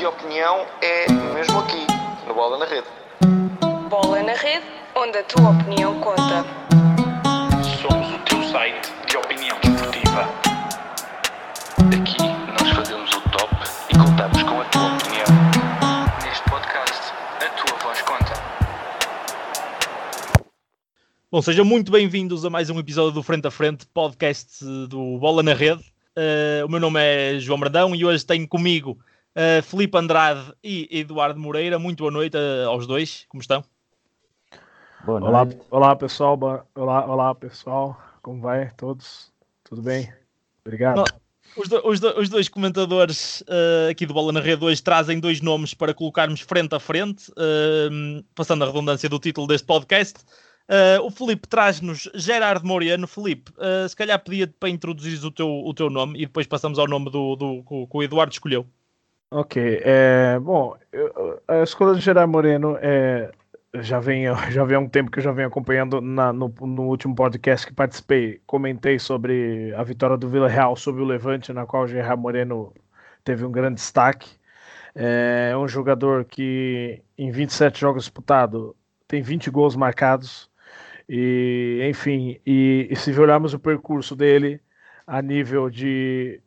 de opinião é mesmo aqui, no Bola na Rede. Bola na Rede, onde a tua opinião conta. Somos o teu site de opinião desportiva. Aqui nós fazemos o top e contamos com a tua opinião. Neste podcast, a tua voz conta. Bom, sejam muito bem-vindos a mais um episódio do Frente a Frente, podcast do Bola na Rede. Uh, o meu nome é João Brandão e hoje tenho comigo uh, Felipe Andrade e Eduardo Moreira. Muito boa noite uh, aos dois, como estão? Boa olá, olá pessoal, olá, olá pessoal, como vai todos? Tudo bem? Obrigado. Não, os, do, os, do, os, dois comentadores uh, aqui do Bola na Rede hoje trazem dois nomes para colocarmos frente a frente, passando a redundância do título deste podcast. Uh, o Felipe traz-nos Gerardo Moriano. Felipe, uh, se calhar pedia-te para introduzir o teu, o teu nome e depois passamos ao nome do, do, do que o Eduardo escolheu. Ok, é, bom, eu, a escolha de Gerardo Moreno é, já vem, já vem há um tempo que eu já venho acompanhando na, no, no, último podcast que participei, comentei sobre a vitória do Vila Real sobre o Levante, na qual o Gerardo Moreno teve um grande destaque. É um jogador que em 27 jogos disputados tem 20 gols marcados, e, enfim, e, e se olharmos o percurso dele a nível de,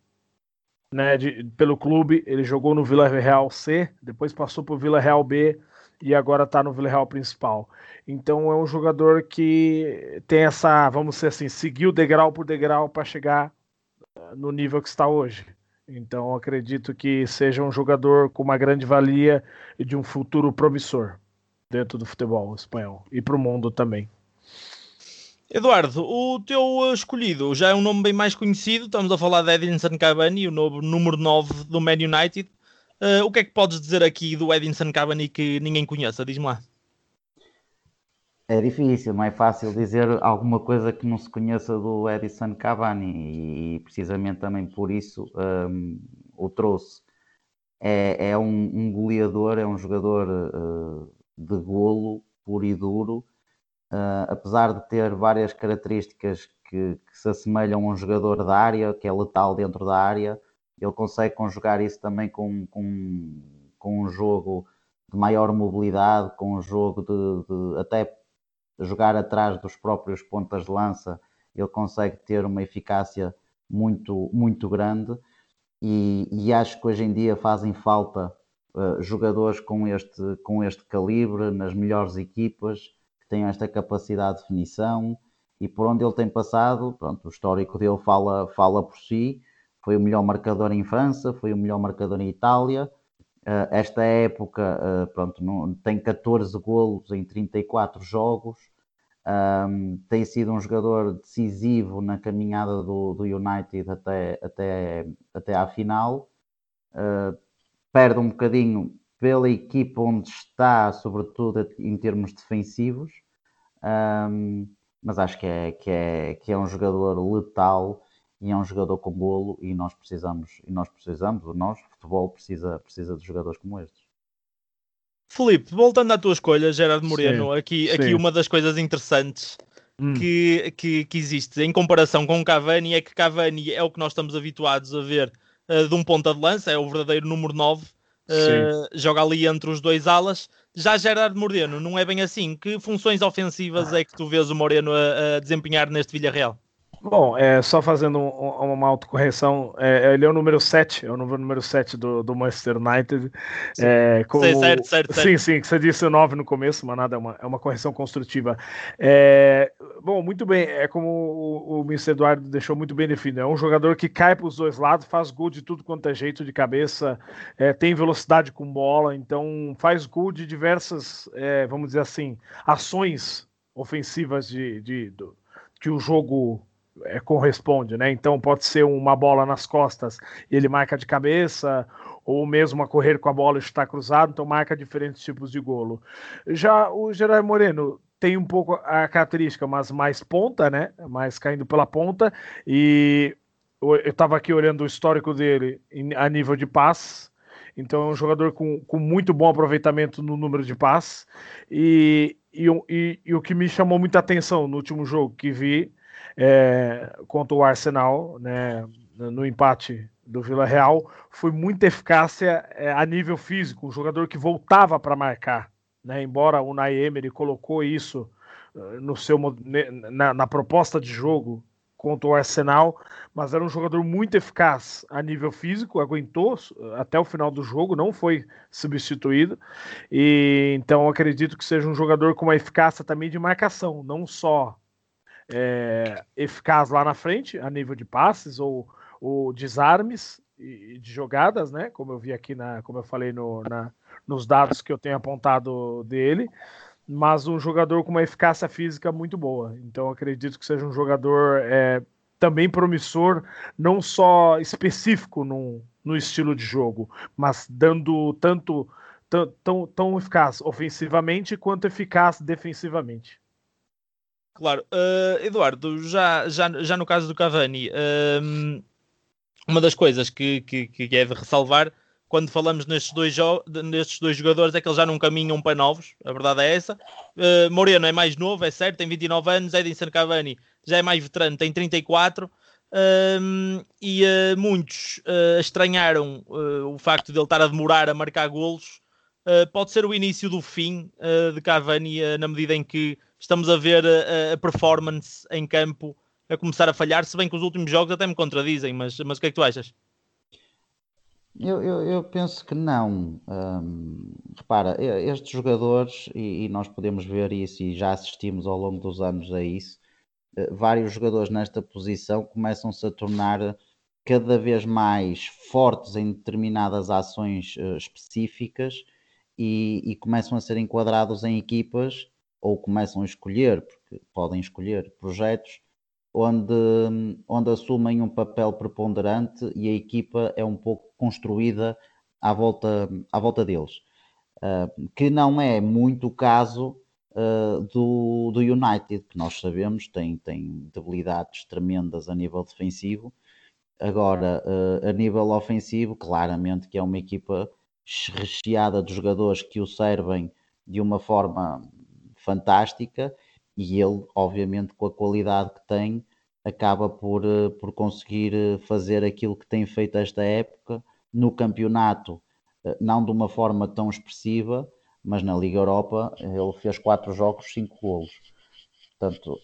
né, de, pelo clube, ele jogou no Vila Real C, depois passou para o Vila Real B e agora está no Vila Real principal. Então é um jogador que tem essa, vamos dizer assim, seguiu degrau por degrau para chegar eh, no nível que está hoje. Então acredito que seja um jogador com uma grande valia e de um futuro promissor dentro do futebol espanhol e para o mundo também. Eduardo, o teu escolhido já é um nome bem mais conhecido. Estamos a falar de Edinson Cavani, o novo número 9 do Man United. Uh, o que é que podes dizer aqui do Edinson Cavani que ninguém conheça? Diz-me lá. É difícil, não é fácil dizer alguma coisa que não se conheça do Edison Cavani e precisamente também por isso um, o trouxe. É, é um, um, goleador, é um jogador uh, de golo puro e duro Uh, apesar de ter várias características que, que, se assemelham a um jogador da área, que é letal dentro da área, ele consegue conjugar isso também com, com, com um jogo de maior mobilidade, com um jogo de, de até jogar atrás dos próprios pontas de lança, ele consegue ter uma eficácia muito, muito grande. E, e acho que hoje em dia fazem falta uh, jogadores com este, com este calibre nas melhores equipas tem esta capacidade de definição e por onde ele tem passado, pronto, o histórico dele fala, fala por si. Foi o melhor marcador em França, foi o melhor marcador em Itália. Uh, esta época, uh, pronto, tem 14 golos em 34 jogos. Um, tem sido um jogador decisivo na caminhada do, do United até, até, até à final. Uh, perde um bocadinho pela equipa onde está, sobretudo em termos defensivos, um, mas acho que é, que, é, que é um jogador letal e é um jogador com golo e nós precisamos, e nós precisamos, nós, futebol precisa, precisa de jogadores como estes. Felipe, voltando à tua escolha, Gerardo Moreno, sim, aqui, sim. aqui uma das coisas interessantes hum. que, que, que, existe em comparação com Cavani é que Cavani é o que nós estamos habituados a ver uh, de um ponta de lança, é o verdadeiro número 9, uh, joga ali entre os dois alas. Já Gerardo Moreno, não é bem assim. Que funções ofensivas é que tu vês o Moreno a, a desempenhar neste Villarreal? Bom, é, só fazendo um, uma autocorreção, é, ele é o número 7, é o número 7 do, do Manchester United. É, como, sim, certo, certo, certo. Sim, sim, que você disse o 9 no começo, mas nada, é uma, é uma correção construtiva. É, bom, muito bem, é como o, o Mr. Eduardo deixou muito bem definido, é um jogador que cai para os dois lados, faz gol de tudo quanto é jeito de cabeça, é, tem velocidade com bola, então faz gol de diversas, é, vamos dizer assim, ações ofensivas de, de, de que o jogo é, corresponde, né? Então pode ser uma bola nas costas e ele marca de cabeça, ou mesmo a correr com a bola e está cruzado, então marca diferentes tipos de golo. Já o Gerard Moreno tem um pouco a característica, mas mais ponta, né? Mais caindo pela ponta. E eu estava aqui olhando o histórico dele a nível de passe. Então é um jogador com, com muito bom aproveitamento no número de passes. E, e, e, e o que me chamou muita atenção no último jogo que vi é, contra o Arsenal, né, no empate do Vila Real foi muita eficácia é, a nível físico, um jogador que voltava para marcar, né? Embora o Nay Emery colocou isso uh, no seu na, na, proposta de jogo contra o Arsenal, mas era um jogador muito eficaz a nível físico, aguentou até o final do jogo, não foi substituído. E então acredito que seja um jogador com uma eficácia também de marcação, não só é, eficaz lá na frente, a nível de passes ou, ou desarmes e de jogadas, né? Como eu vi aqui na, como eu falei no, na, nos dados que eu tenho apontado dele, mas um jogador com uma eficácia física muito boa. Então acredito que seja um jogador é, também promissor, não só específico no, no estilo de jogo, mas dando tanto tão, tão eficaz ofensivamente quanto eficaz defensivamente. Claro, uh, Eduardo, já, já, já no caso do Cavani, uh, uma das coisas que, que, que é de ressalvar quando falamos nestes dois, nestes dois jogadores é que eles já não caminham para novos, a verdade é essa. Uh, Moreno é mais novo, é certo, tem 29 anos, Edinson Cavani já é mais veterano, tem 34. Um, e uh, muitos uh, estranharam o facto de ele estar a demorar a marcar golos. pode ser o início do fim de Cavani, na medida em que estamos a ver a performance em campo a começar a falhar, se bem que os últimos jogos até me contradizem, mas, mas o que é que tu achas? Eu, eu, eu penso que não. Repara, estes jogadores, e, e, nós podemos ver isso e já assistimos ao longo dos anos a isso, eh, vários jogadores nesta posição começam-se a tornar cada vez mais fortes em determinadas ações uh, específicas e, e, começam a ser enquadrados em equipas ou começam a escolher, porque podem escolher projetos onde, onde assumem um papel preponderante e a equipa é um pouco construída à volta, à volta deles. Uh, que não é muito o caso uh, do, do United, que nós sabemos tem, tem debilidades tremendas a nível defensivo. Agora, uh, a nível ofensivo, claramente que é uma equipa recheada de jogadores que o servem de uma forma fantástica e ele, obviamente, com a qualidade que tem, acaba por, eh, por conseguir eh, fazer aquilo que tem feito esta época no campeonato, eh, não de uma forma tão expressiva, mas na Liga Europa ele fez quatro jogos, cinco golos. Portanto,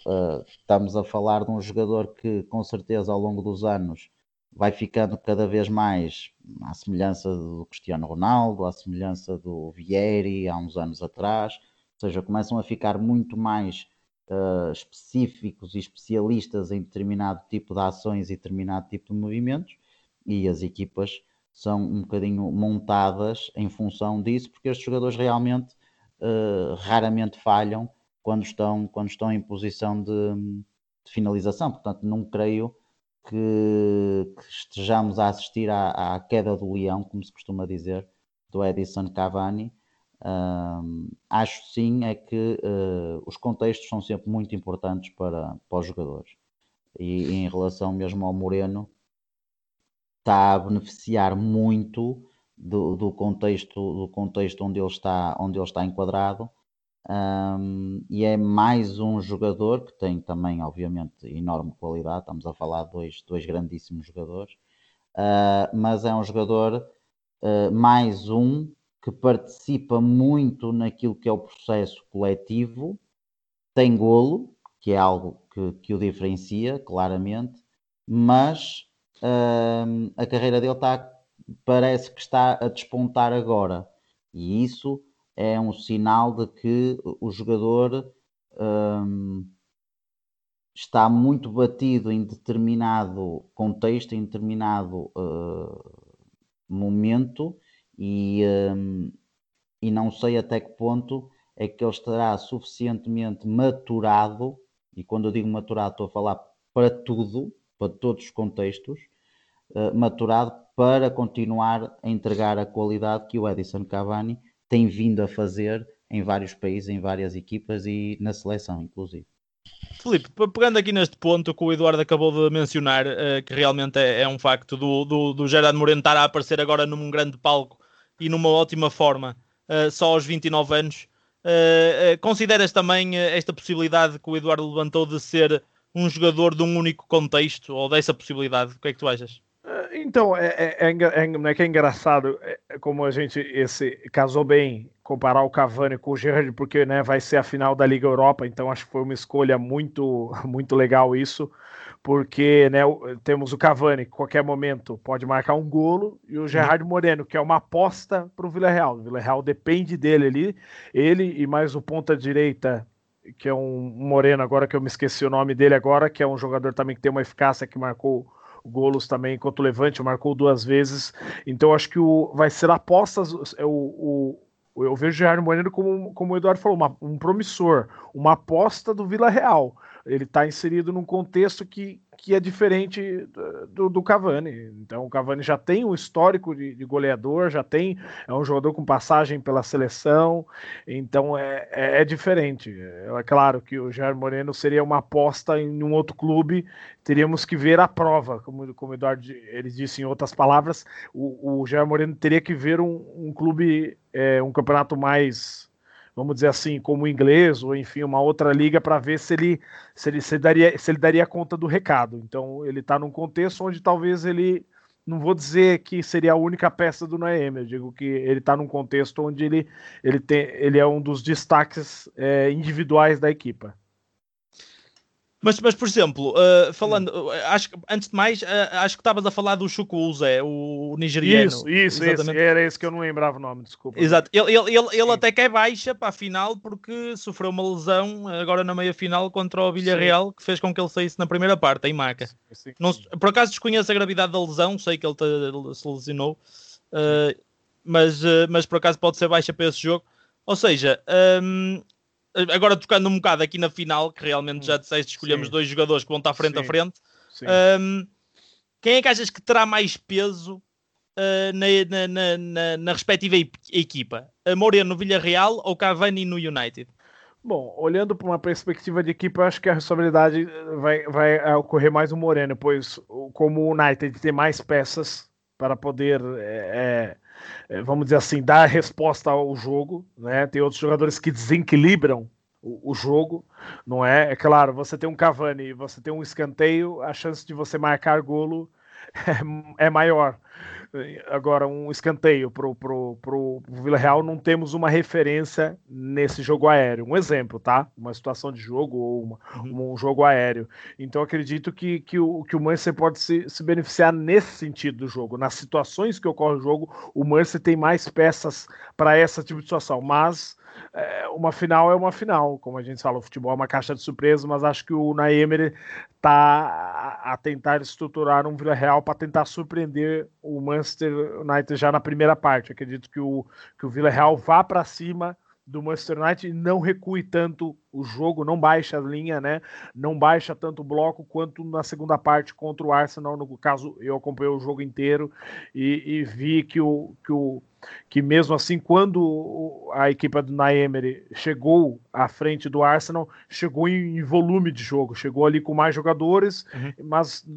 estamos a falar de um jogador que, com certeza, ao longo dos anos vai ficando cada vez mais à semelhança do Cristiano Ronaldo, à semelhança do Vieri há uns anos atrás, ou seja, começam a ficar muito mais uh, específicos e especialistas em determinado tipo de ações e determinado tipo de movimentos, e as equipas são um bocadinho montadas em função disso, porque estes jogadores realmente uh, raramente falham quando estão, quando estão em posição de, de finalização. Portanto, não creio que, que, estejamos a assistir à, à, queda do leão, como se costuma dizer, do Edison Cavani, acho sim é que uh, os contextos são sempre muito importantes para, para os jogadores. E, e, em relação mesmo ao Moreno, está a beneficiar muito do, do, contexto, do contexto onde ele está, onde ele está enquadrado. Um, e é mais um jogador que tem também, obviamente, enorme qualidade. Estamos a falar de dois, dois grandíssimos jogadores, uh, mas é um jogador uh, mais um que participa muito naquilo que é o processo coletivo, tem golo, que é algo que, que o diferencia claramente, mas hum, a carreira dele está, parece que está a despontar agora. E isso é um sinal de que o jogador hum, está muito batido em determinado contexto, em determinado uh, momento e, um, e não sei até que ponto é que ele estará suficientemente maturado, e quando eu digo maturado estou a falar para tudo, para todos os contextos, uh, maturado para continuar a entregar a qualidade que o Edison Cavani tem vindo a fazer em vários países, em várias equipas e na seleção, inclusive. Filipe, pegando aqui neste ponto que o Eduardo acabou de mencionar, uh, que realmente é, é, um facto do, do, do Gerard Moreno estar a aparecer agora num grande palco e numa ótima forma, uh, só aos 29 anos. Uh, uh, consideras também esta possibilidade que o Eduardo levantou de ser um jogador de um único contexto ou dessa possibilidade? O que é que tu achas? Então, é, é, é, é, é que é engraçado, é, é, como a gente esse casou bem comparar o Cavani com o Gerrard, porque né, vai ser a final da Liga Europa, então acho que foi uma escolha muito, muito legal isso, porque né, temos o Cavani, que qualquer momento pode marcar um golo, e o Gerard Moreno, que é uma aposta para o Villarreal. O Villarreal depende dele ali, ele e mais o ponta direita que é um Moreno agora que eu me esqueci o nome dele agora, que é um jogador também que tem uma eficácia que marcou golos também contra o Levante, marcou duas vezes. Então acho que o, vai ser apostas. É o, o, eu vejo o Jair Moreno como, como o Eduardo falou, uma, um promissor, uma aposta do Vila Real. Ele está inserido num contexto que, que é diferente do, do, Cavani. Então o Cavani já tem um histórico de, de, goleador, já tem é um jogador com passagem pela seleção, então é, é, é, diferente. É claro que o Jair Moreno seria uma aposta em um outro clube, teríamos que ver a prova, como, como o Eduardo ele disse em outras palavras, o, o Jair Moreno teria que ver um, um clube, é, um campeonato mais vamos dizer assim, como o inglês, ou enfim, uma outra liga, para ver se ele, se, ele, se, daria, se ele daria conta do recado. Então, ele está num contexto onde talvez ele. Não vou dizer que seria a única peça do Noemi, eu digo que ele está num contexto onde ele, ele, tem, ele é um dos destaques é, individuais da equipa. Mas, mas por exemplo, uh, falando, uh, acho, antes de mais, uh, acho que estavas a falar do Chukwuze, o nigeriano. Isso, isso, esse, era esse que eu não lembrava o nome, desculpa. Exato, ele, ele, ele, ele até que é baixa para a final porque sofreu uma lesão agora na meia final contra o Villarreal que fez com que ele saísse na primeira parte, em maca. Sim, sim, não, por acaso desconheço a gravidade da lesão, sei que ele te, se lesionou, mas, mas por acaso pode ser baixa para esse jogo. Ou seja, um, agora tocando um bocado aqui na final, que realmente já hum, disseste, escolhemos Sim. dois jogadores que vão estar frente Sim. a frente. Um, quem é que achas que terá mais peso uh, na, na, na, na, respectiva equipa? A Moreno no Villarreal ou Cavani no United? Bom, olhando para uma perspectiva de equipe, eu acho que a responsabilidade vai, vai ocorrer mais o Moreno, pois como o United tem mais peças para poder é, é, vamos dizer assim, dar resposta ao jogo, né? Tem outros jogadores que desequilibram o, o, jogo, não é? É claro, você tem um Cavani, você tem um escanteio, a chance de você marcar golo é, é maior. Agora, um escanteio para o pro, pro Vila Real, não temos uma referência nesse jogo aéreo. Um exemplo, tá? Uma situação de jogo ou uma, uhum. um jogo aéreo. Então, acredito que, que, o, que o Manchester pode se, se beneficiar nesse sentido do jogo. Nas situações que ocorre o jogo, o Manchester tem mais peças para essa tipo de situação. Mas é, uma final é uma final, como a gente fala, o futebol é uma caixa de surpresa, mas acho que o Naemer está a tentar estruturar um Vila Real para tentar surpreender o Manchester United já na primeira parte. Acredito que o, que o Vila Real vá para cima do Manchester United não recue tanto o jogo, não baixa a linha, né? Não baixa tanto o bloco quanto na segunda parte contra o Arsenal. No caso, eu acompanhei o jogo inteiro e, e vi que o, que o que mesmo assim, quando a equipe do Naemery chegou à frente do Arsenal, chegou em, volume de jogo, chegou ali com mais jogadores, uhum. mas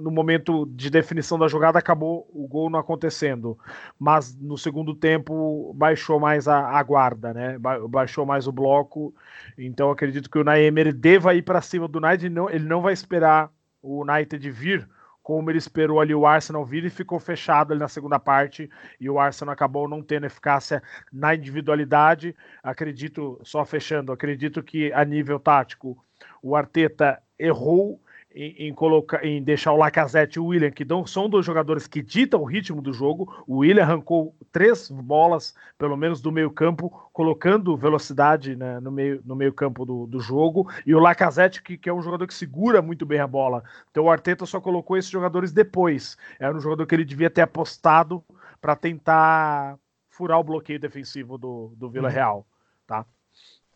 no momento de definição da jogada acabou o gol não acontecendo, mas no segundo tempo baixou mais a, a guarda, né? Baixou mais o bloco. Então acredito que o Naemer deva ir para cima do United, não, ele não vai esperar o United vir como ele esperou ali o Arsenal vir e ficou fechado ali na segunda parte e o Arsenal acabou não tendo eficácia na individualidade. Acredito, só fechando, acredito que a nível tático o Arteta errou em, em, colocar, em deixar o Lacazette e o William, que dão, são dois jogadores que ditam o ritmo do jogo. O William arrancou três bolas, pelo menos do meio campo, colocando velocidade né, no, meio, no meio campo do, do jogo. E o Lacazette, que, que é um jogador que segura muito bem a bola. Então o Arteta só colocou esses jogadores depois. Era um jogador que ele devia ter apostado para tentar furar o bloqueio defensivo do, do Vila. Real. Tá?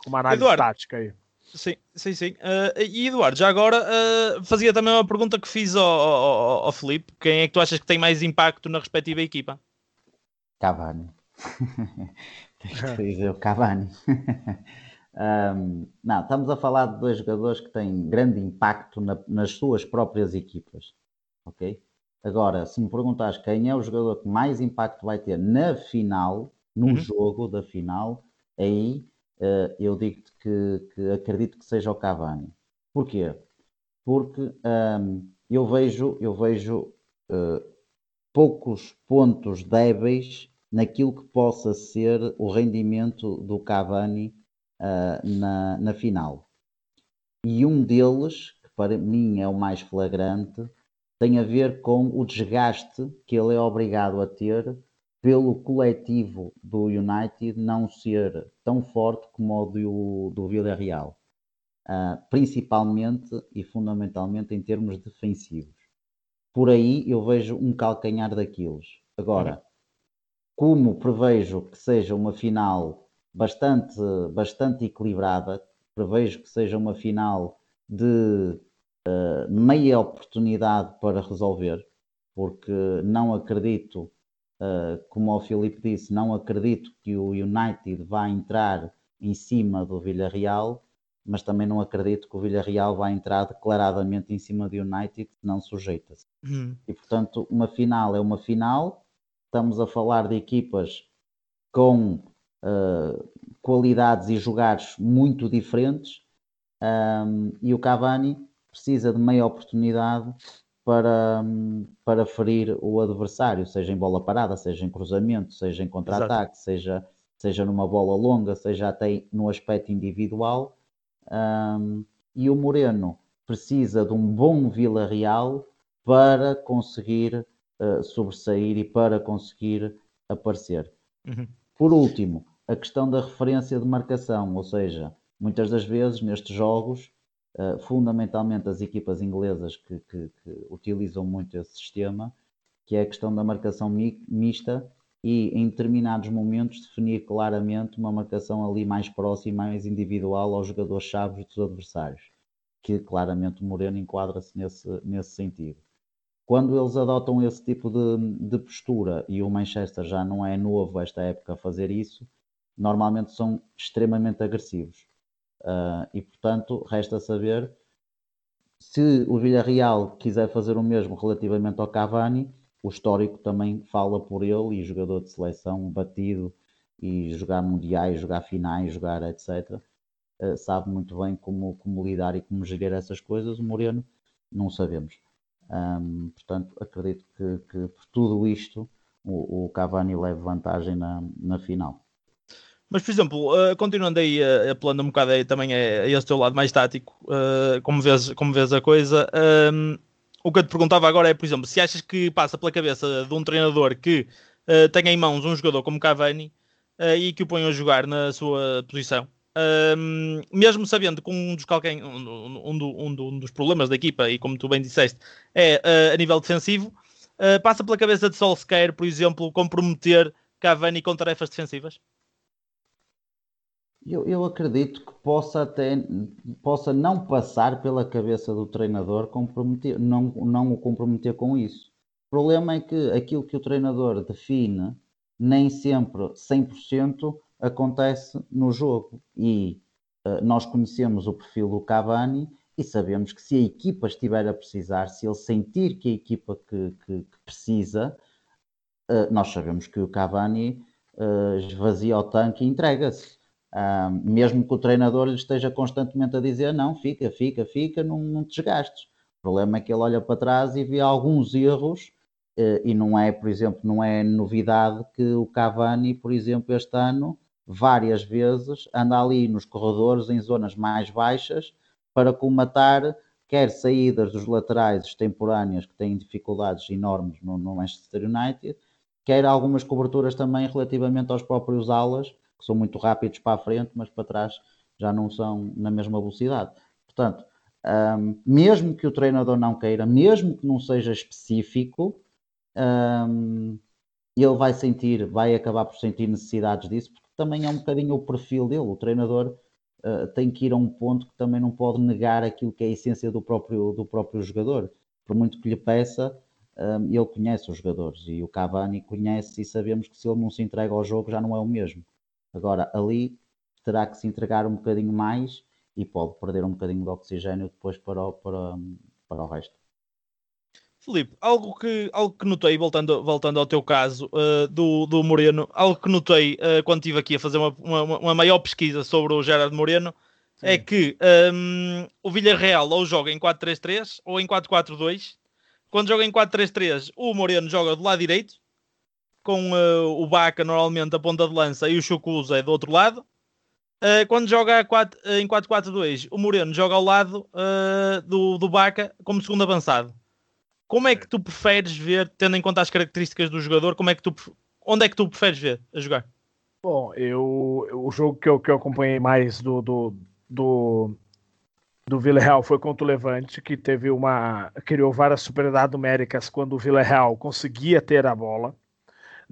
Uma análise Eduardo, tática aí. Sim, sim, sim. Uh, e Eduardo, já agora uh, fazia também uma pergunta que fiz ao, ao, ao Felipe: quem é que tu achas que tem mais impacto na respectiva equipa? Cavani. Tens que dizer o Cavani. um, não, estamos a falar de dois jogadores que têm grande impacto na, nas suas próprias equipas. Ok? Agora, se me perguntares quem é o jogador que mais impacto vai ter na final, no uhum. jogo da final, aí uh, eu digo-te que, que, acredito que seja o Cavani. Porquê? Porque um, eu vejo, eu vejo uh, poucos pontos débeis naquilo que possa ser o rendimento do Cavani uh, na, na final. E um deles, que para mim é o mais flagrante, tem a ver com o desgaste que ele é obrigado a ter pelo coletivo do United não ser tão forte como o do, do Villarreal, uh, principalmente e fundamentalmente em termos defensivos. Por aí eu vejo um calcanhar daqueles. Agora, como prevejo que seja uma final bastante, bastante equilibrada, prevejo que seja uma final de uh, meia oportunidade para resolver, porque não acredito, como o Filipe disse, não acredito que o United vá entrar em cima do Villarreal, mas também não acredito que o Villarreal vá entrar declaradamente em cima do United, não sujeita-se. Uhum. E portanto, uma final é uma final, estamos a falar de equipas com uh, qualidades e jogares muito diferentes, um, e o Cavani precisa de meia oportunidade para, para ferir o adversário, seja em bola parada, seja em cruzamento, seja em contra-ataque, seja, seja numa bola longa, seja até no aspecto individual. Um, e o Moreno precisa de um bom Vila Real para conseguir uh, sobressair e para conseguir aparecer. Uhum. Por último, a questão da referência de marcação, ou seja, muitas das vezes nestes jogos Uh, fundamentalmente as equipas inglesas que, que, que, utilizam muito esse sistema, que é a questão da marcação mi mista e em determinados momentos definir claramente uma marcação ali mais próxima, mais individual aos jogadores-chave dos adversários, que claramente o Moreno enquadra-se nesse, nesse sentido. Quando eles adotam esse tipo de, de postura, e o Manchester já não é novo esta época a fazer isso, normalmente são extremamente agressivos Uh, e portanto, resta saber se o Villarreal quiser fazer o mesmo relativamente ao Cavani, o histórico também fala por ele e jogador de seleção batido e jogar mundiais, jogar finais, jogar etc. Uh, ah, sabe muito bem como, como lidar e como gerir essas coisas. O Moreno não sabemos. Um, portanto, acredito que, que, por tudo isto o, o Cavani leve vantagem na, na final. Mas, por exemplo, uh, continuando aí, uh, apelando um bocado aí, também é, a esse teu lado mais tático, uh, como, vês, como vês a coisa, um, o que eu te perguntava agora é, por exemplo, se achas que passa pela cabeça de um treinador que uh, tenha em mãos um jogador como Cavani e que o ponha a jogar na sua posição, um, mesmo sabendo que um dos, um, um, um, dos problemas da equipa, e como tu bem disseste, é a nível defensivo, passa pela cabeça de Solskjaer, por exemplo, comprometer Cavani com tarefas defensivas? Eu, eu acredito que possa até possa não passar pela cabeça do treinador comprometer, não, não o comprometer com isso. O problema é que aquilo que o treinador define nem sempre 100% acontece no jogo. E uh, nós conhecemos o perfil do Cavani e sabemos que se a equipa estiver a precisar, se ele sentir que a equipa que, que, que precisa, uh, nós sabemos que o Cavani uh, esvazia o tanque e entrega-se mesmo que o treinador lhe esteja constantemente a dizer não, fica, fica, fica, não, não te desgastes. O problema é que ele olha para trás e vê alguns erros uh, e não é, por exemplo, não é novidade que o Cavani, por exemplo, este ano, várias vezes, anda ali nos corredores em zonas mais baixas para comatar quer saídas dos laterais extemporâneas que têm dificuldades enormes no, no Manchester United, quer algumas coberturas também relativamente aos próprios alas, que são muito rápidos para a frente, mas para trás já não são na mesma velocidade. Portanto, um, mesmo que o treinador não queira, mesmo que não seja específico, um, ele vai sentir, vai acabar por sentir necessidades disso, porque também é um bocadinho o perfil dele. O treinador uh, tem que ir a um ponto que também não pode negar aquilo que é a essência do próprio, do próprio jogador. Por muito que lhe peça, um, ele conhece os jogadores e o Cavani conhece e sabemos que se ele não se entrega ao jogo já não é o mesmo. Agora, ali terá que se entregar um bocadinho mais e pode perder um bocadinho de oxigênio depois para o, para, para o resto. Felipe, algo que, algo que notei, voltando, voltando ao teu caso uh, do, do Moreno, algo que notei uh, quando estive aqui a fazer uma, uma, uma, maior pesquisa sobre o Gerard Moreno Sim. é que um, ehm, o Villarreal ou joga em 4-3-3 ou em 4-4-2 quando joga em 4-3-3, o Moreno joga do lado direito, com uh, o Baca normalmente a ponta de lança e o Chucusa é do outro lado. Uh, quando joga quatro, uh, em 4-4-2, o Moreno joga ao lado do, do Baca como segundo avançado. Como é que tu preferes ver, tendo em conta as características do jogador, como é que tu, onde é que tu preferes ver a jogar? Bom, eu, o jogo que eu, que eu acompanhei mais do, do, do, do Villarreal foi contra o Levante, que teve uma. criou várias superioridades numéricas quando o Villarreal conseguia ter a bola.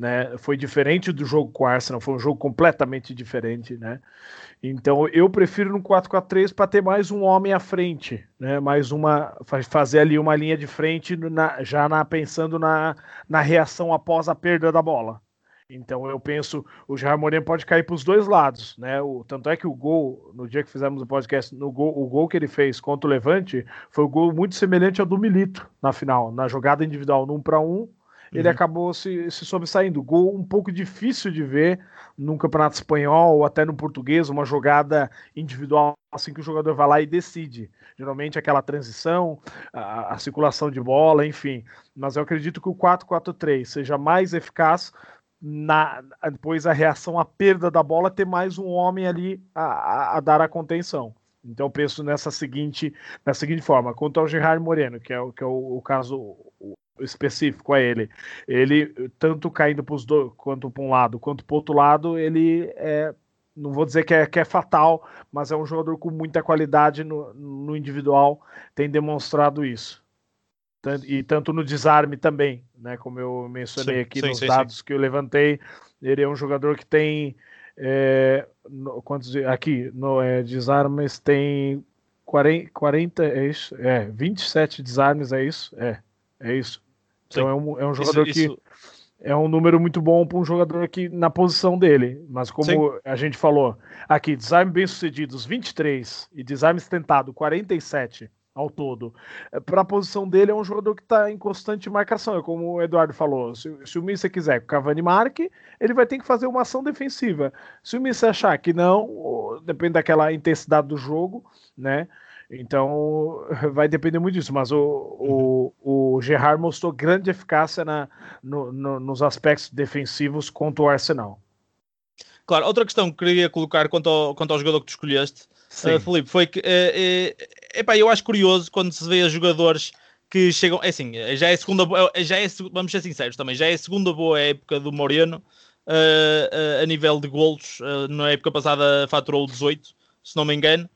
Né? Foi diferente do jogo com o Arsenal, foi um jogo completamente diferente, né? Então eu prefiro no 4-4-3 para ter mais um homem à frente, né? Mais uma fazer ali uma linha de frente na, já na, pensando na, na reação após a perda da bola. Então eu penso, o Jair Moreno pode cair para os dois lados, né? O, tanto é que o gol, no dia que fizemos o podcast, no gol, o gol que ele fez contra o Levante foi um gol muito semelhante ao do Milito na final, na jogada individual 1 para 1, ele uhum. acabou se, se sobressaindo. Gol um pouco difícil de ver num campeonato espanhol ou até no português, uma jogada individual assim que o jogador vai lá e decide. Geralmente aquela transição, a, a circulação de bola, enfim. Mas eu acredito que o 4-4-3 seja mais eficaz na, depois a reação à perda da bola, ter mais um homem ali a, a, a dar a contenção. Então eu penso nessa seguinte, nessa seguinte forma. Quanto ao Gerard Moreno, que é, o, que é o, o caso específico a ele, ele tanto caindo para os dois, quanto para um lado, quanto para o outro lado, ele é, não vou dizer que é, que é fatal, mas é um jogador com muita qualidade no, no individual, tem demonstrado isso e tanto no desarme também, né? Como eu mencionei sim, aqui sim, nos sim, dados que eu levantei, ele é um jogador que tem é, no, quantos aqui no é, desarmes tem 40, 40 é isso, é 27 desarmes é isso, é é isso. Então é um, é um jogador isso, que isso... é um número muito bom para um jogador aqui na posição dele, mas como a gente falou aqui, desarme bem sucedidos 23 e desarmes tentado 47 ao todo. É, Para a posição dele, é um jogador que está em constante marcação. É como o Eduardo falou: se, se o Missa quiser que o Cavani marque, ele vai ter que fazer uma ação defensiva. Se o Missa achar que não, depende daquela intensidade do jogo, né? Então vai depender muito disso. Mas o, o, o Gerard mostrou grande eficácia na, no, no, nos aspectos defensivos contra o Arsenal. Claro, outra questão que queria colocar quanto ao, quanto ao jogador que tu escolheste uh, Felipe, foi que uh, uh, epá, eu acho curioso quando se vê jogadores que chegam. É assim, já é a segunda. Já é, vamos ser sinceros também, já é a segunda boa época do Moreno uh, a nível de golos. na época passada faturou 18, se não me engano.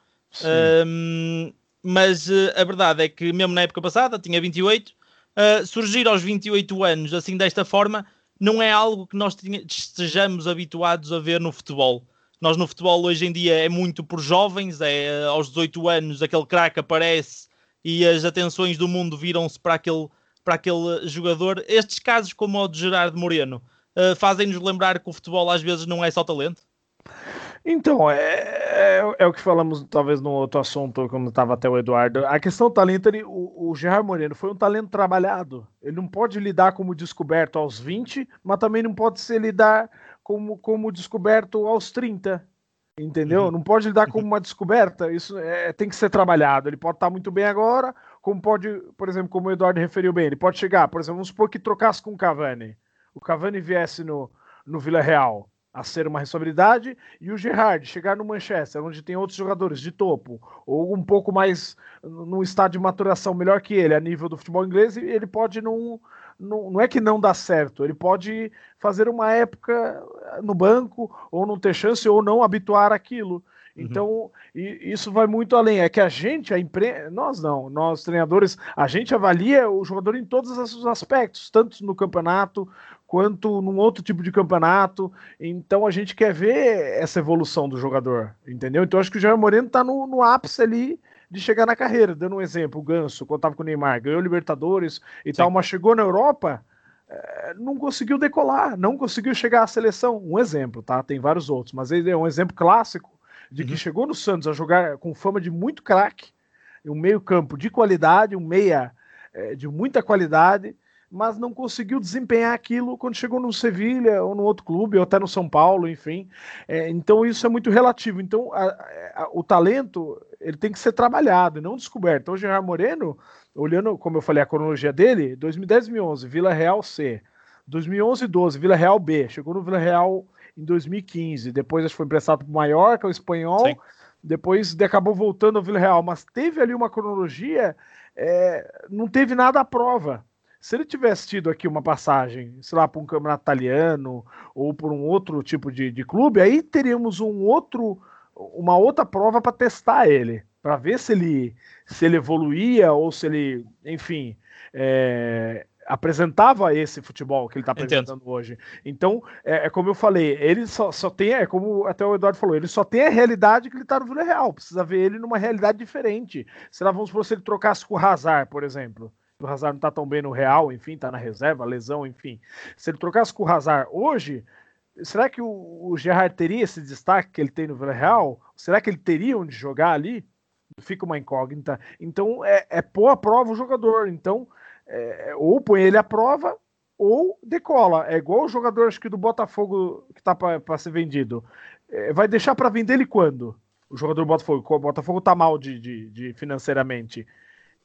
Ehm, mas a verdade é que, mesmo na época passada, tinha 28. surgir aos 28 anos assim desta forma não é algo que nós estejamos habituados a ver no futebol. Nós no futebol hoje em dia é muito por jovens, é eh, aos 18 anos aquele craque aparece e as atenções do mundo viram-se para aquele, para aquele jogador. Estes casos, como o de Gerardo Moreno, uh, fazem-nos lembrar que o futebol às vezes não é só talento? Então, é, é, é, o que falamos talvez no outro assunto, como estava até o Eduardo. A questão do talento, ele, o, o Gerard Moreno foi um talento trabalhado. Ele não pode lidar como descoberto aos 20, mas também não pode ser lidar como, como descoberto aos 30. Entendeu? Uhum. Não pode lidar como uma descoberta. Isso é, tem que ser trabalhado. Ele pode estar muito bem agora, como pode, por exemplo, como o Eduardo referiu bem, ele pode chegar, por exemplo, vamos supor que trocasse com o Cavani. O Cavani viesse no, no Vila Real a ser uma responsabilidade e o Gerrard chegar no Manchester, onde tem outros jogadores de topo, ou um pouco mais num estado de maturação melhor que ele a nível do futebol inglês, ele pode não, não, não é que não dá certo, ele pode fazer uma época no banco, ou não ter chance, ou não habituar aquilo. Uhum. Então, uhum. isso vai muito além. É que a gente, a imprensa, nós não, nós treinadores, a gente avalia o jogador em todos os aspectos, tanto no campeonato quanto num outro tipo de campeonato. Então, a gente quer ver essa evolução do jogador, entendeu? Então, acho que o Jair Moreno está no, no ápice ali de chegar na carreira. Dando um exemplo, o Ganso, quando estava com o Neymar, ganhou Libertadores e Sim. tal, mas chegou na Europa, é, não conseguiu decolar, não conseguiu chegar à seleção. Um exemplo, tá? Tem vários outros, mas ele é um exemplo clássico de que uhum. chegou no Santos a jogar com fama de muito craque, um meio-campo de qualidade, um meia é, de muita qualidade, mas não conseguiu desempenhar aquilo quando chegou no Sevilha ou no outro clube, ou até no São Paulo, enfim. É, então isso é muito relativo. Então a, a, o talento ele tem que ser trabalhado e não descoberto. Então o Gerard Moreno, olhando, como eu falei, a cronologia dele, 2010 2011, Vila Real C. 2011 12, Vila Real B. Chegou no Vila Real em 2015. Depois acho que foi emprestado para o Mallorca, o espanhol. Sim. Depois acabou voltando ao Vila Real. Mas teve ali uma cronologia, é, não teve nada à prova. Se ele tivesse tido aqui uma passagem, sei lá, para um campeonato italiano ou por um outro tipo de, de clube, aí teríamos um outro, uma outra prova para testar ele, para ver se ele, se ele evoluía ou se ele, enfim, é, apresentava esse futebol que ele está apresentando Entendo. hoje. Então, é, é, como eu falei, ele só, só tem, é como até o Eduardo falou, ele só tem a realidade que ele está no Vila Real. Precisa ver ele numa realidade diferente. Se lá vamos supor, se ele trocasse com o Hazard, por exemplo. O Hazard não está tão bem no Real, enfim, está na reserva, lesão, enfim. Se ele trocasse com o Hazard hoje, será que o, o Gerard teria esse destaque que ele tem no Real? Será que ele teria onde jogar ali? Fica uma incógnita. Então, é, é pôr à prova o jogador. Então, é, ou põe ele à prova ou decola. É igual o jogador acho que do Botafogo que tá para ser vendido. É, vai deixar para vender ele quando? O jogador do Botafogo. O Botafogo tá mal de, de, de financeiramente.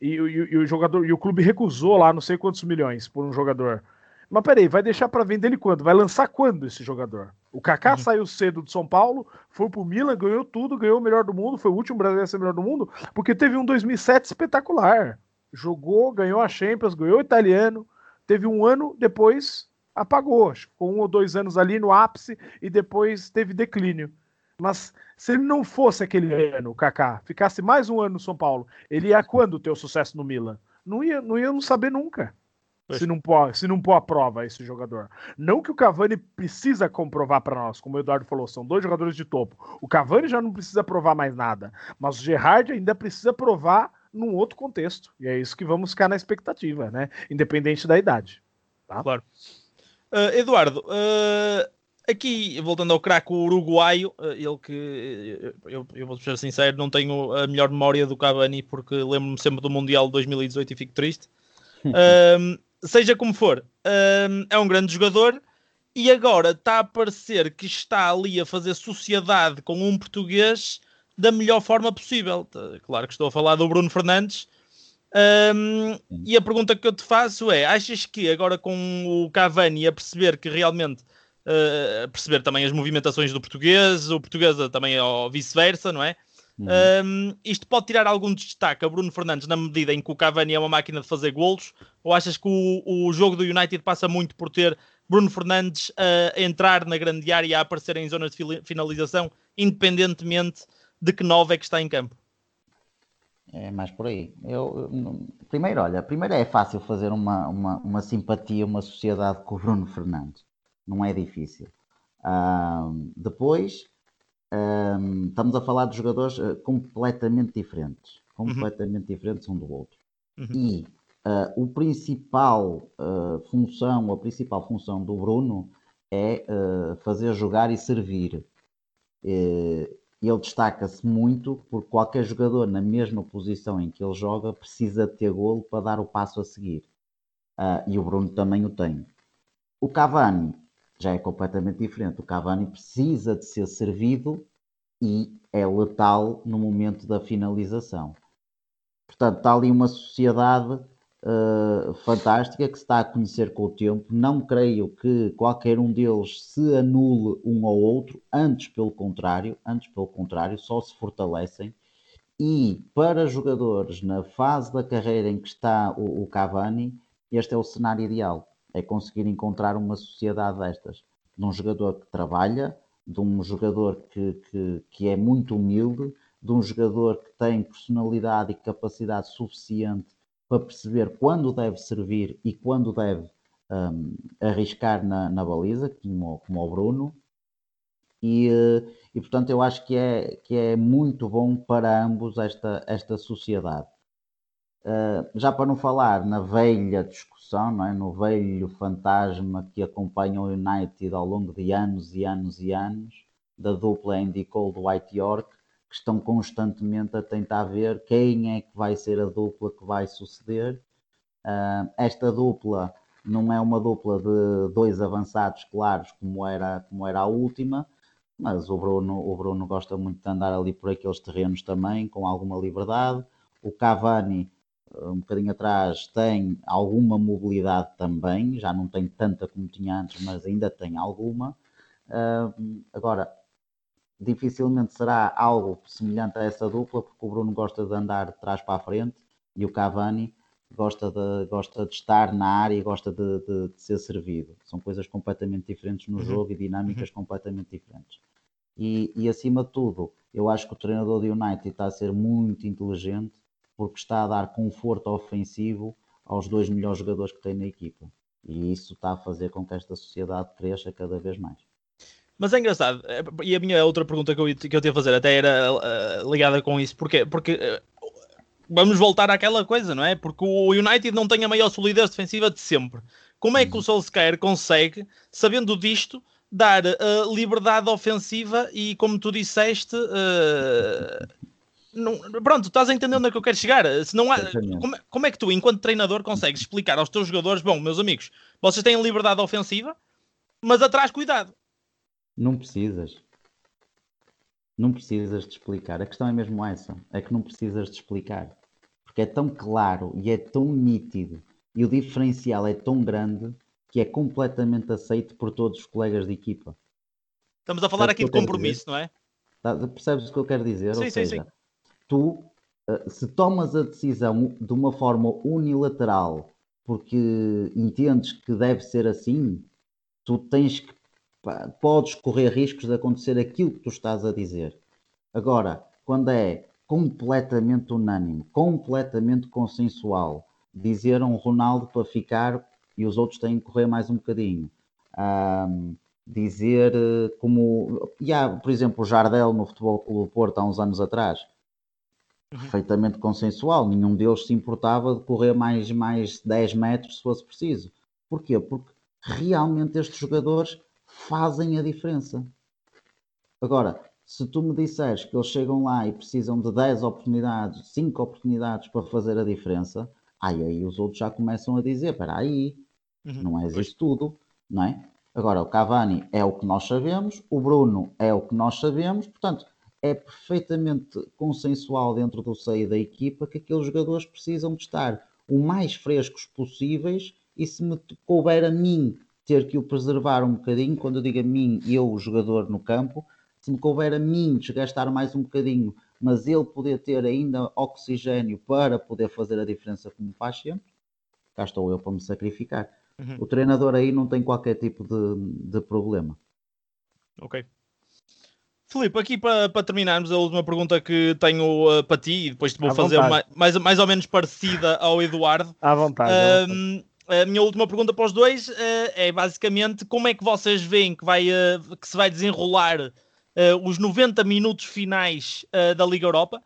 E, e, e, o jogador e o clube recusou lá não sei quantos milhões por um jogador. Mas peraí, vai deixar para vender ele quando? Vai lançar quando esse jogador? O Kaká uhum. saiu cedo de São Paulo, foi pro Milan, ganhou tudo, ganhou o melhor do mundo, foi o último brasileiro a ser o melhor do mundo, porque teve um 2007 espetacular jogou, ganhou a Champions, ganhou o italiano, teve um ano, depois apagou, ficou um ou dois anos ali no ápice e depois teve declínio. Mas se ele não fosse aquele ano, o Kaká, ficasse mais um ano no São Paulo, ele ia quando ter o sucesso no Milan? Não ia, não ia saber nunca. Se não, pôr, se não pôr a prova esse jogador. Não que o Cavani precisa comprovar para nós, como o Eduardo falou, são dois jogadores de topo. O Cavani já não precisa provar mais nada, mas o Gerrard ainda precisa provar num outro contexto. E é isso que vamos ficar na expectativa, né? Independente da idade. Tá? Claro. Uh, Eduardo, uh, aqui voltando ao craque uruguaio, uh, ele que eu, eu, vou ser sincero, não tenho a melhor memória do Cavani porque lembro-me sempre do Mundial de 2018 e fico triste. seja como for, é um grande jogador e agora está a parecer que está ali a fazer sociedade com um português da melhor forma possível. Claro que estou a falar do Bruno Fernandes. Um, e a pergunta que eu te faço é: achas que agora com o Cavani a perceber que realmente uh, perceber também as movimentações do português, o português também ou vice-versa, não é? Uhum. Um, isto pode tirar algum destaque a Bruno Fernandes na medida em que o Cavani é uma máquina de fazer golos? Ou achas que o, o jogo do United passa muito por ter Bruno Fernandes a entrar na grande área e a aparecer em zonas de finalização, independentemente de que nove é que está em campo? É mais por aí. Eu, primeiro, olha, primeiro é fácil fazer uma, uma, uma simpatia, uma sociedade com o Bruno Fernandes. Não é difícil. Uh, depois, uh, estamos a falar de jogadores uh, completamente diferentes. Completamente uhum. diferentes um do outro. Uhum. E ah, o principal ah, função, a principal função do Bruno é fazer jogar e servir. Eh, ele destaca-se muito porque qualquer jogador na mesma posição em que ele joga precisa ter golo para dar o passo a seguir. Uh, e o Bruno também o tem. O Cavani já é completamente diferente. O Cavani precisa de ser servido e é letal no momento da finalização. Portanto, está ali uma sociedade uh, fantástica que se está a conhecer com o tempo. Não creio que qualquer um deles se anule um ao outro, antes pelo contrário, antes pelo contrário, só se fortalecem. E para jogadores na fase da carreira em que está o, o Cavani, este é o cenário ideal. É conseguir encontrar uma sociedade destas. De um jogador que trabalha, de um jogador que, que, que é muito humilde, de um jogador que tem personalidade e capacidade suficiente para perceber quando deve servir e quando deve um, arriscar na, na, baliza, como, como o Bruno. E, eh, e portanto eu acho que é, que é muito bom para ambos esta, esta sociedade. Uh, já para não falar na velha discussão, não é? no velho fantasma que acompanha o United ao longo de anos e anos e anos, da dupla Andy Cole do White York, que estão constantemente a tentar ver quem é que vai ser a dupla que vai suceder. Uh, esta dupla não é uma dupla de dois avançados claros como era, como era a última, mas o Bruno, o Bruno gosta muito de andar ali por aqueles terrenos também, com alguma liberdade. O Cavani, um bocadinho atrás, tem alguma mobilidade também, já não tem tanta como tinha antes, mas ainda tem alguma. Uh, agora, dificilmente será algo semelhante a essa dupla, porque o Bruno gosta de andar de trás para a frente e o Cavani gosta de, gosta de estar na área e gosta de, de, de ser servido. São coisas completamente diferentes no uhum. jogo e dinâmicas uhum. completamente diferentes. E, e, acima de tudo, eu acho que o treinador do United está a ser muito inteligente porque está a dar conforto ofensivo aos dois melhores jogadores que tem na equipa. E isso está a fazer com que esta sociedade cresça cada vez mais. Mas é engraçado, é, e a minha outra pergunta que eu, que eu tinha a fazer até era uh, ligada com isso, porque, porque uh, vamos voltar àquela coisa, não é? Porque o United não tem a maior solidez defensiva de sempre. Como é que o uhum. Solskjaer consegue, sabendo disto, dar uh, liberdade ofensiva e, como tu disseste, uh, não, pronto, estás a entender onde é que eu quero chegar? Se não há, como, como, é que tu, enquanto treinador, consegues explicar aos teus jogadores: bom, meus amigos, vocês têm liberdade ofensiva, mas atrás, cuidado. Não precisas. Não precisas de explicar. A questão é mesmo essa: é que não precisas de explicar porque é tão claro e é tão nítido e o diferencial é tão grande que é completamente aceito por todos os colegas de equipa. Estamos a falar Sabes aqui de compromisso, não é? Tá, percebes o que eu quero dizer? Sim, Ou seja, sim, sim. Tu, eh, se tomas a decisão de uma forma unilateral porque entendes que deve ser assim, tu tens que podes correr riscos de acontecer aquilo que tu estás a dizer. Agora, quando é completamente unânime, completamente consensual. Dizeram Ronaldo para ficar e os outros têm que correr mais um bocadinho. Um, dizer eh, como. Há, por exemplo, o Jardel no Futebol Clube Porto há uns anos atrás. Uhum. Perfeitamente consensual, nenhum deles se importava de correr mais, mais 10 metros se fosse preciso. Porquê? Porque realmente estes jogadores fazem a diferença. Agora, se tu me disseres que eles chegam lá e precisam de 10 oportunidades, 5 oportunidades para fazer a diferença, aí, aí os outros já começam a dizer: espera aí, uhum. não é isso tudo, não é? Agora, o Cavani é o que nós sabemos, o Bruno é o que nós sabemos, portanto, é perfeitamente consensual dentro do seio da equipa que aqueles jogadores precisam de estar o mais frescos possíveis e se me couber a mim ter que o preservar um bocadinho, quando eu digo a mim, eu, o jogador no campo, se me couber a mim desgastar mais um bocadinho, mas ele poder ter ainda oxigênio para poder fazer a diferença como faz sempre, cá estou eu para me sacrificar. Uhum. O treinador aí não tem qualquer tipo de, de problema. Ok. Filipe, aqui para, para terminarmos, a última pergunta que tenho uh, para ti, e depois te vou à fazer mais, mais, mais ou menos parecida ao Eduardo. À vontade. Uh, a minha última pergunta para os dois uh, é basicamente como é que vocês veem que, vai, que se vai desenrolar os 90 minutos finais da Liga Europa.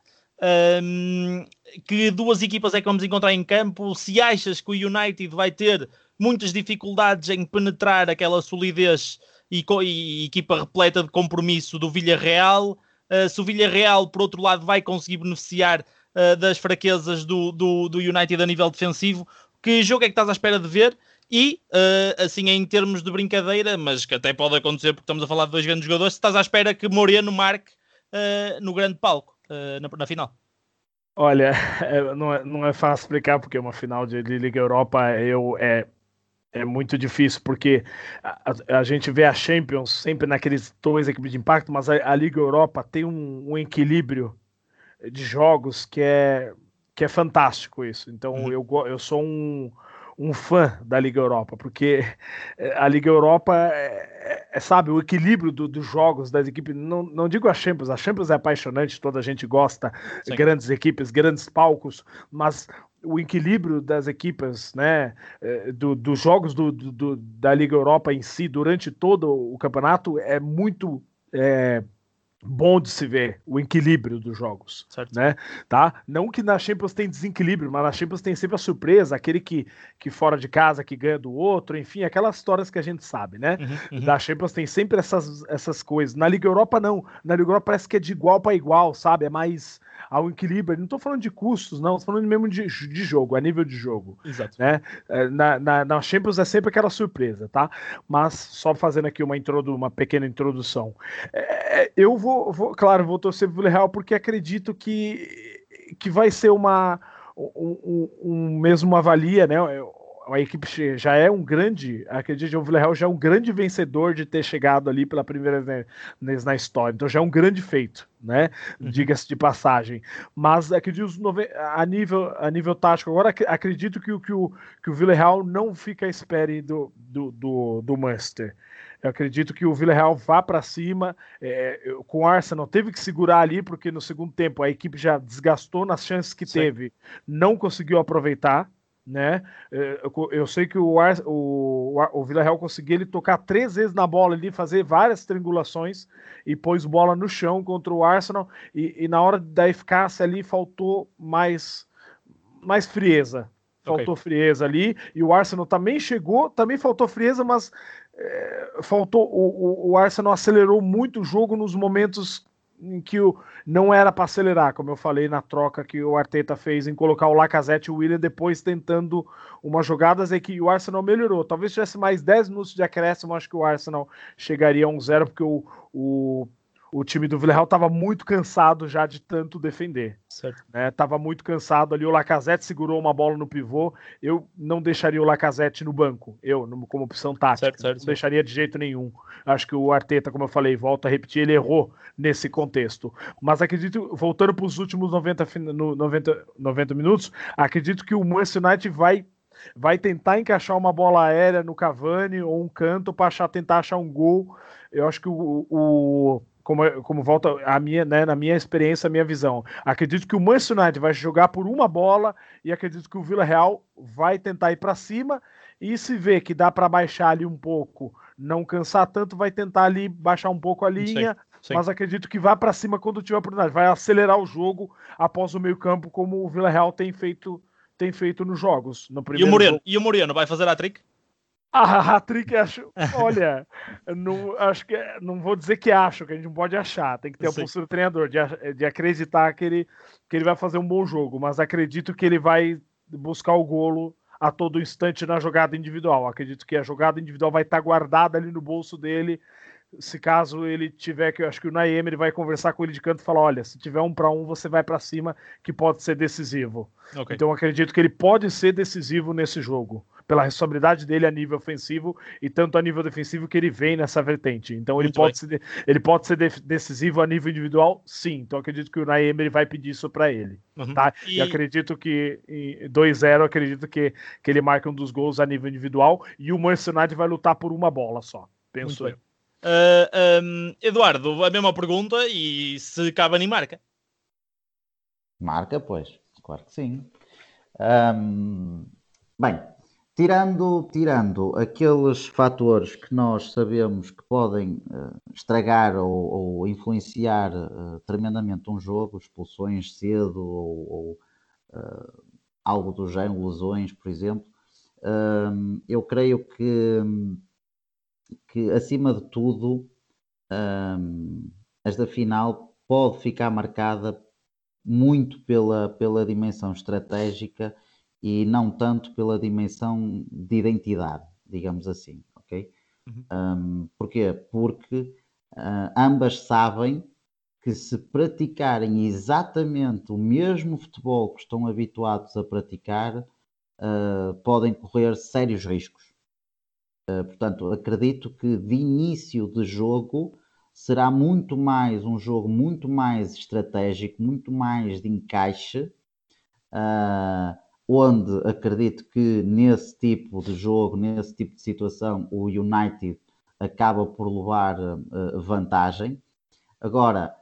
Um, que duas equipas é que vamos encontrar em campo? Se achas que o United vai ter muitas dificuldades em penetrar aquela solidez e, e equipa repleta de compromisso do Villarreal, uh, se o Villarreal, por outro lado, vai conseguir beneficiar uh, das fraquezas do, do, do, United a nível defensivo, que jogo é que estás à espera de ver? E, uh, assim, em termos de brincadeira, mas que até pode acontecer porque estamos a falar de dois grandes jogadores, estás à espera que Moreno marque no grande palco, na, na, final? Olha, é, não, é, não é fácil explicar porque uma final de, de Liga Europa eu, é, é muito difícil, porque a, a, gente vê a Champions sempre naqueles dois equipes de impacto, mas a, a Liga Europa tem um, um, equilíbrio de jogos que é, que é fantástico isso. Então uhum. eu, eu sou um um fã da Liga Europa, porque eh, a Liga Europa é, é sabe, o equilíbrio do, dos jogos das equipes. Não, não digo a Champions, a Champions é apaixonante, toda a gente gosta, Sim. grandes equipes, grandes palcos, mas o equilíbrio das equipes, né, eh, do, dos jogos do, do, da Liga Europa em si durante todo o campeonato é muito é, bom de se ver o equilíbrio dos jogos, certo. né? Tá? Não que na Champions tem desequilíbrio, mas na Champions tem sempre a surpresa, aquele que, que fora de casa que ganha do outro, enfim, aquelas histórias que a gente sabe, né? Uhum, uhum. Da Champions tem sempre essas, essas coisas. Na Liga Europa não. Na Liga Europa parece que é de igual para igual, sabe? É mais ao equilíbrio. Não estou falando de custos, não, estou falando mesmo de, de jogo, a nível de jogo. Exato. Né? É, na, na, na Champions é sempre aquela surpresa, tá? Mas só fazendo aqui uma, introdu uma pequena introdução. É, eu vou, vou, claro, vou torcer pro Real porque acredito que, que vai ser uma. Um, um, um mesmo uma valia, né? A equipe já é um grande, acredito que o Villarreal já é um grande vencedor de ter chegado ali pela primeira vez na história, então já é um grande feito, né? Uhum. Diga-se de passagem. Mas acredito a nível, a nível tático, agora acredito que, que, o, que o Villarreal não fica à espera do, do, do, do Manchester. Eu acredito que o Villarreal vá para cima. É, com o Arsenal teve que segurar ali, porque no segundo tempo a equipe já desgastou nas chances que Sim. teve, não conseguiu aproveitar né? É, eu sei que o, o, o Vila Real conseguiu ele tocar três vezes na bola ali, fazer várias triangulações e pôs bola no chão contra o Arsenal. E, e na hora da eficácia ali faltou mais, mais frieza. Faltou okay. frieza ali. E o Arsenal também chegou, também faltou frieza, mas é, faltou. O, o, o Arsenal acelerou muito o jogo nos momentos em que o, não era para acelerar, como eu falei na troca que o Arteta fez em colocar o Lacazette e o William depois tentando umas jogadas em que o Arsenal melhorou. Talvez tivesse mais 10 minutos de acréscimo, acho que o Arsenal chegaria a um zero, porque o, o o time do Villarreal estava muito cansado já de tanto defender. Certo. Né? Tava muito cansado ali. O Lacazette segurou uma bola no pivô. Eu não deixaria o Lacazette no banco, eu, como opção tática. Certo, certo, não deixaria de jeito nenhum. Acho que o Arteta, como eu falei, volta a repetir, ele errou nesse contexto. Mas acredito, voltando para os últimos 90, 90, 90 minutos, acredito que o Manchester United vai vai tentar encaixar uma bola aérea no Cavani ou um canto para tentar achar um gol. Eu acho que o, o como, como volta a minha, né, na minha experiência, a minha visão. Acredito que o Manchester United vai jogar por uma bola e acredito que o Vila Real vai tentar ir para cima e se vê que dá para baixar ali um pouco, não cansar tanto, vai tentar ali baixar um pouco a linha. Sim, sim. Mas acredito que vá para cima quando tiver oportunidade. Vai acelerar o jogo após o meio campo, como o Vila Real tem feito tem feito nos jogos. No e, o Moreno, e o Moreno vai fazer a trick? A hat-trick, acho. Olha, não, acho que não vou dizer que acho, que a gente não pode achar. Tem que ter a postura do treinador, de, de acreditar que ele, que ele vai fazer um bom jogo, mas acredito que ele vai buscar o golo a todo instante na jogada individual. Acredito que a jogada individual vai estar guardada ali no bolso dele. Se caso ele tiver que, eu acho que o Naem ele vai conversar com ele de canto e falar: olha, se tiver um para um, você vai para cima, que pode ser decisivo. Okay. Então acredito que ele pode ser decisivo nesse jogo pela responsabilidade dele a nível ofensivo e tanto a nível defensivo que ele vem nessa vertente. Então ele pode, ser, ele pode ser decisivo a nível individual, sim. Então acredito que o ele vai pedir isso para ele. Uhum. Tá? E... e... acredito que em 2-0, acredito que, que ele marca um dos gols a nível individual e o Manchester United vai lutar por uma bola só, penso Muito eu. Uh, um, Eduardo, a mesma pergunta e se Cavani marca? Marca, pois, claro que sim. Um, bem, Tirando, tirando aqueles fatores que nós sabemos que podem uh, estragar ou, ou influenciar uh, tremendamente um jogo, expulsões cedo ou, ou uh, algo do género, lesões, por exemplo, ehm, eu creio que, que acima de tudo, ehm, esta final pode ficar marcada muito pela, pela dimensão estratégica e não tanto pela dimensão de identidade, digamos assim, ok? Uhum. Um, porquê? Porque uh, ambas sabem que se praticarem exatamente o mesmo futebol que estão habituados a praticar, uh, podem correr sérios riscos. Uh, portanto, acredito que de início de jogo será muito mais um jogo muito mais estratégico, muito mais de encaixe. Uh, onde acredito que nesse tipo de jogo, nesse tipo de situação, o United acaba por levar uh, vantagem. Agora,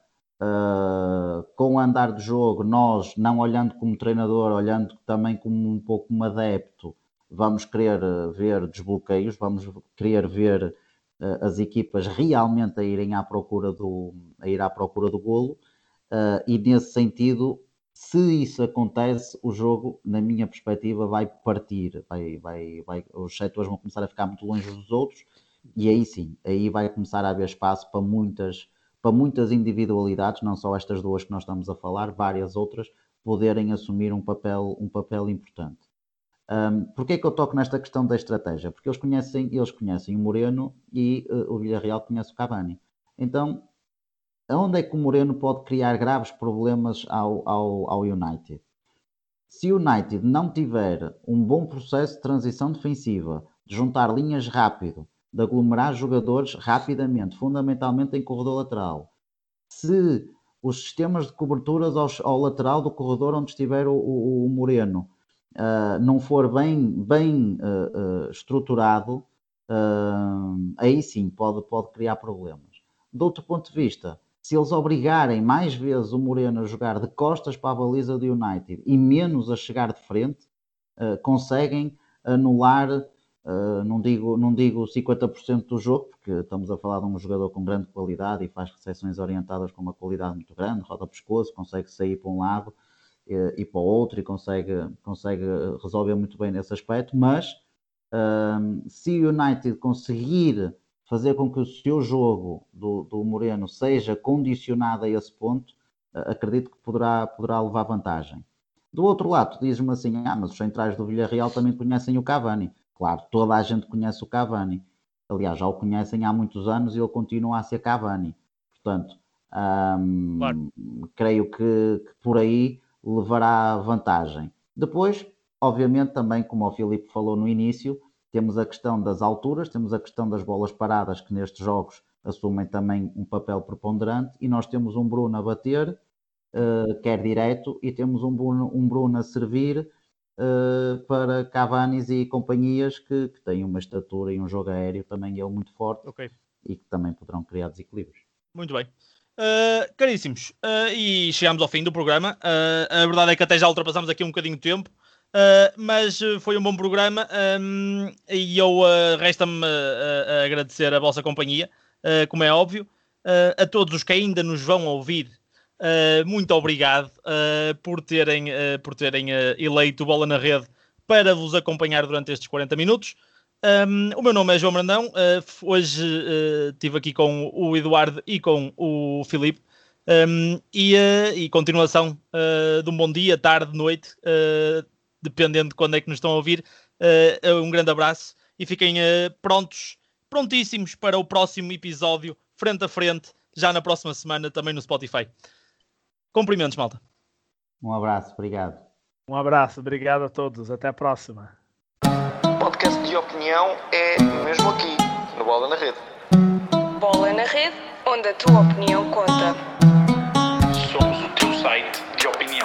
uh, com o andar do jogo, nós, não olhando como treinador, olhando também como um pouco como adepto, vamos querer eh, ver desbloqueios, vamos querer ver uh, as equipas realmente a irem à procura do, a ir à procura do golo. e nesse sentido, se isso acontece, o jogo, na minha perspectiva, vai partir, vai, vai, vai, os setores vão começar a ficar muito longe dos outros, e aí sim, aí vai começar a haver espaço para muitas, para muitas individualidades, não só estas duas que nós estamos a falar, várias outras, poderem assumir um papel, um papel importante. Um, Porquê é que eu toco nesta questão da estratégia? Porque eles conhecem, eles conhecem o Moreno e uh, o Villarreal conhece o Cavani. Então, aonde é que o Moreno pode criar graves problemas ao, ao, ao United? Se o United não tiver um bom processo de transição defensiva, de juntar linhas rápido, de aglomerar jogadores rapidamente, fundamentalmente em corredor lateral, se os sistemas de coberturas ao, ao lateral do corredor onde estiver o, o, o Moreno uh, não for bem, bem uh, uh, estruturado, aí sim pode, pode criar problemas. De outro ponto de vista, se eles obrigarem mais vezes o Moreno a jogar de costas para a baliza do United e menos a chegar de frente, conseguem anular Uh, não, digo, não digo 50% do jogo, porque estamos a falar de um jogador com grande qualidade e faz recepções orientadas com uma qualidade muito grande, roda pescoço, consegue sair para um lado e, e para o outro e consegue, consegue resolver muito bem nesse aspecto. Mas uh, se o United conseguir fazer com que o seu jogo do, do Moreno seja condicionado a esse ponto, uh, acredito que poderá, poderá levar vantagem. Do outro lado, diz-me assim: ah, mas os centrais do Villarreal também conhecem o Cavani. Claro, toda a gente conhece o Cavani. Aliás, já o conhecem há muitos anos e ele continua a ser Cavani. Portanto, hum, claro. creio que, que, por aí levará vantagem. Depois, obviamente, também, como o Filipe falou no início, temos a questão das alturas, temos a questão das bolas paradas, que nestes jogos assumem também um papel preponderante, e nós temos um Bruno a bater, uh, quer direto, e temos um Bruno, um Bruno a servir, uh, para Cavanis e companhias que, que, têm uma estatura e um jogo aéreo também ele muito forte okay. e que também poderão criar desequilíbrios. Muito bem. Uh, caríssimos, uh, e chegamos ao fim do programa. a verdade é que até já ultrapassamos aqui um bocadinho de tempo. Mas foi um bom programa um, e eu resta-me agradecer a vossa companhia, como é óbvio, a todos os que ainda nos vão ouvir Uh, muito obrigado uh, por terem, uh, por terem eleito Bola na Rede para vos acompanhar durante estes 40 minutos. Um, o meu nome é João Brandão. hoje estive aqui com o Eduardo e com o Filipe. Um, e, e, continuação de um bom dia, tarde, noite, dependendo de quando é que nos estão a ouvir. um grande abraço e fiquem prontos, prontíssimos para o próximo episódio, frente a frente, já na próxima semana, também no Spotify. Cumprimentos, malta. Um abraço, obrigado. Um abraço, obrigado a todos. Até a próxima. Podcast de opinião é mesmo aqui, no Bola na Rede. Bola na Rede, onde a tua opinião conta. Somos o teu site de opinião.